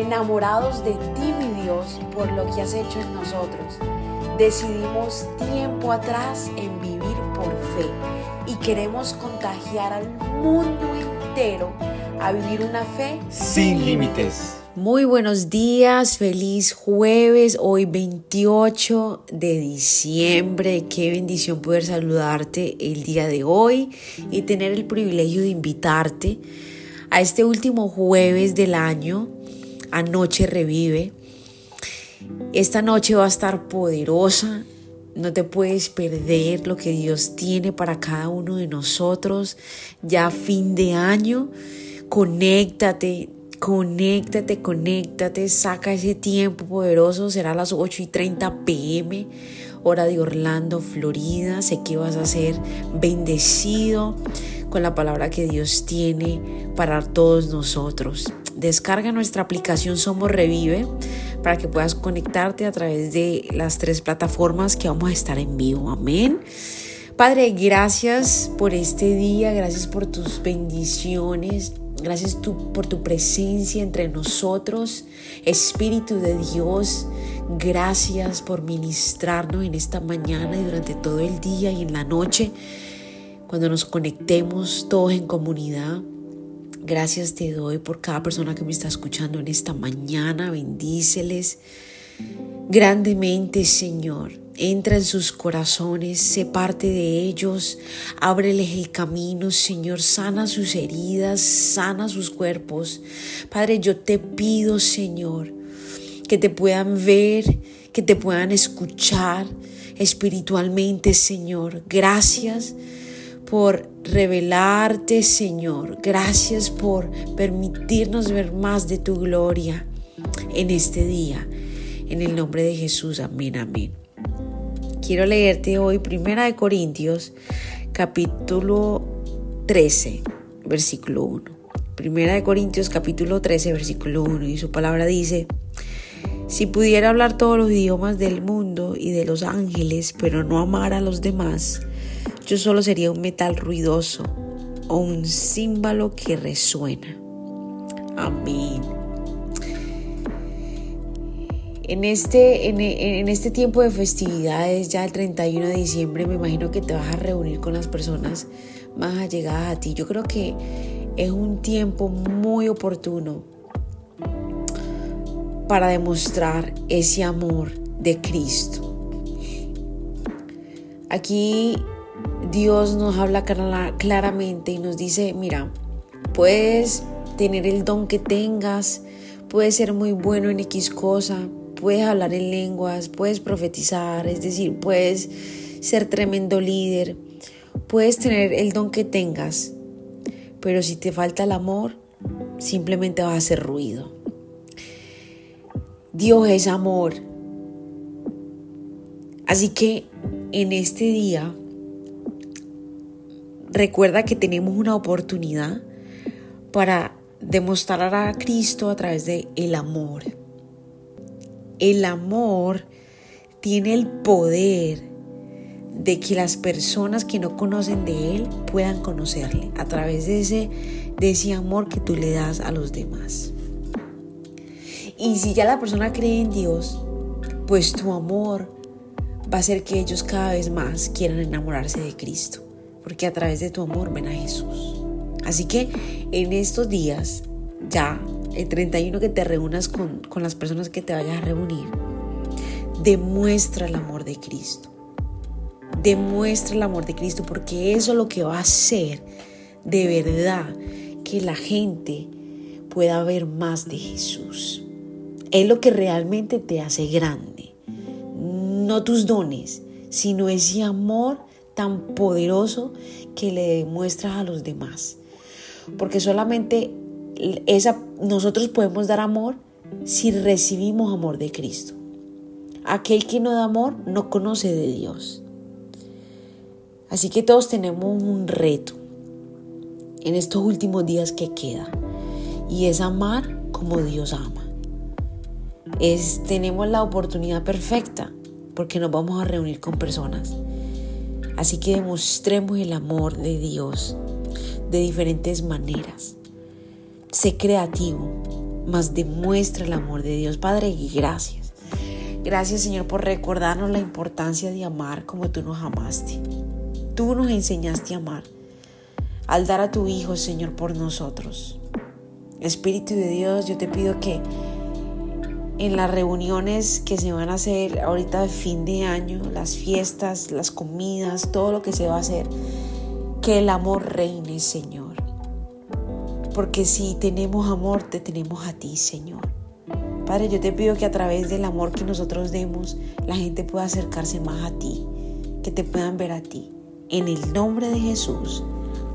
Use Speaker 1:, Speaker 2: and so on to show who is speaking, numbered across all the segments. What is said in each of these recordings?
Speaker 1: enamorados de ti, mi Dios, por lo que has hecho en nosotros. Decidimos tiempo atrás en vivir por fe y queremos contagiar al mundo entero a vivir una fe
Speaker 2: sin límites.
Speaker 1: Muy buenos días, feliz jueves, hoy 28 de diciembre. Qué bendición poder saludarte el día de hoy y tener el privilegio de invitarte a este último jueves del año. Anoche revive. Esta noche va a estar poderosa. No te puedes perder lo que Dios tiene para cada uno de nosotros. Ya fin de año, conéctate, conéctate, conéctate, saca ese tiempo poderoso, será a las 8 y 30 pm, hora de Orlando, Florida. Sé que vas a ser bendecido con la palabra que Dios tiene para todos nosotros. Descarga nuestra aplicación Somos Revive para que puedas conectarte a través de las tres plataformas que vamos a estar en vivo. Amén. Padre, gracias por este día, gracias por tus bendiciones, Gracias por tu presencia entre nosotros, Espíritu de Dios. Gracias por ministrarnos en esta mañana y durante todo el día y en la noche, cuando nos conectemos todos en comunidad. Gracias te doy por cada persona que me está escuchando en esta mañana. Bendíceles grandemente, Señor. Entra en sus corazones, sé parte de ellos, ábreles el camino, Señor, sana sus heridas, sana sus cuerpos. Padre, yo te pido, Señor, que te puedan ver, que te puedan escuchar espiritualmente, Señor. Gracias por revelarte, Señor. Gracias por permitirnos ver más de tu gloria en este día. En el nombre de Jesús, amén, amén quiero leerte hoy Primera de Corintios capítulo 13, versículo 1. Primera de Corintios capítulo 13, versículo 1 y su palabra dice, si pudiera hablar todos los idiomas del mundo y de los ángeles, pero no amar a los demás, yo solo sería un metal ruidoso o un címbalo que resuena. Amén. En este, en, este tiempo de festividades, ya el 31 de diciembre, me imagino que te vas a reunir con las personas más allegadas a ti. Yo creo que es un tiempo muy oportuno para demostrar ese amor de Cristo. Aquí Dios nos habla claramente y nos dice, mira, puedes tener el don que tengas, puedes ser muy bueno en X cosa, puedes hablar en lenguas, puedes profetizar, es decir, puedes ser tremendo líder, puedes tener el don que tengas, pero si te falta el amor, simplemente vas a hacer ruido. Dios es amor. Así que en este día, recuerda que tenemos una oportunidad para demostrar a Cristo a través de el amor. El amor tiene el poder de que las personas que no conocen de Él puedan conocerle a través de ese, de ese amor que tú le das a los demás. Y si ya la persona cree en Dios, pues tu amor va a hacer que ellos cada vez más quieran enamorarse de Cristo, porque a través de tu amor ven a Jesús. Así que en estos días, ya el 31 que te reúnas con, con las personas que te vayas a reunir, demuestra el amor de Cristo. Demuestra el amor de Cristo porque eso es lo que va a hacer de verdad que la gente pueda ver más de Jesús. Es lo que realmente te hace grande. No tus dones, sino ese amor tan poderoso que le demuestras a los demás. Porque solamente esa, nosotros podemos dar amor si recibimos amor de Cristo. Aquel que no da amor no conoce de Dios. Así que todos tenemos un reto en estos últimos días que queda y es amar como Dios ama. Es, tenemos la oportunidad perfecta porque nos vamos a reunir con personas. Así que demostremos el amor de Dios de diferentes maneras. Sé creativo. más demuestra el amor de Dios. Padre, gracias. Gracias Señor por recordarnos la importancia de amar como tú nos amaste. Tú nos enseñaste a amar al dar a tu Hijo, Señor, por nosotros. Espíritu de Dios, yo te pido que en las reuniones que se van a hacer ahorita de fin de año, las fiestas, las comidas, todo lo que se va a hacer, que el amor reine, Señor. Porque si tenemos amor, te tenemos a ti, Señor. Padre, yo te pido que a través del amor que nosotros demos, la gente pueda acercarse más a ti, que te puedan ver a ti. En el nombre de Jesús.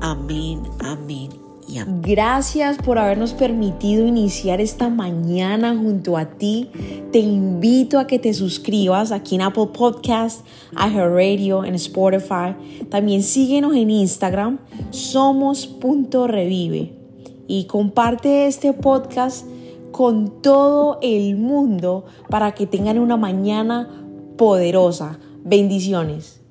Speaker 1: Amén, amén
Speaker 2: Gracias por habernos permitido iniciar esta mañana junto a ti. Te invito a que te suscribas aquí en Apple Podcast, Radio, en Spotify. También síguenos en Instagram, somos.revive. Y comparte este podcast con todo el mundo para que tengan una mañana poderosa. Bendiciones.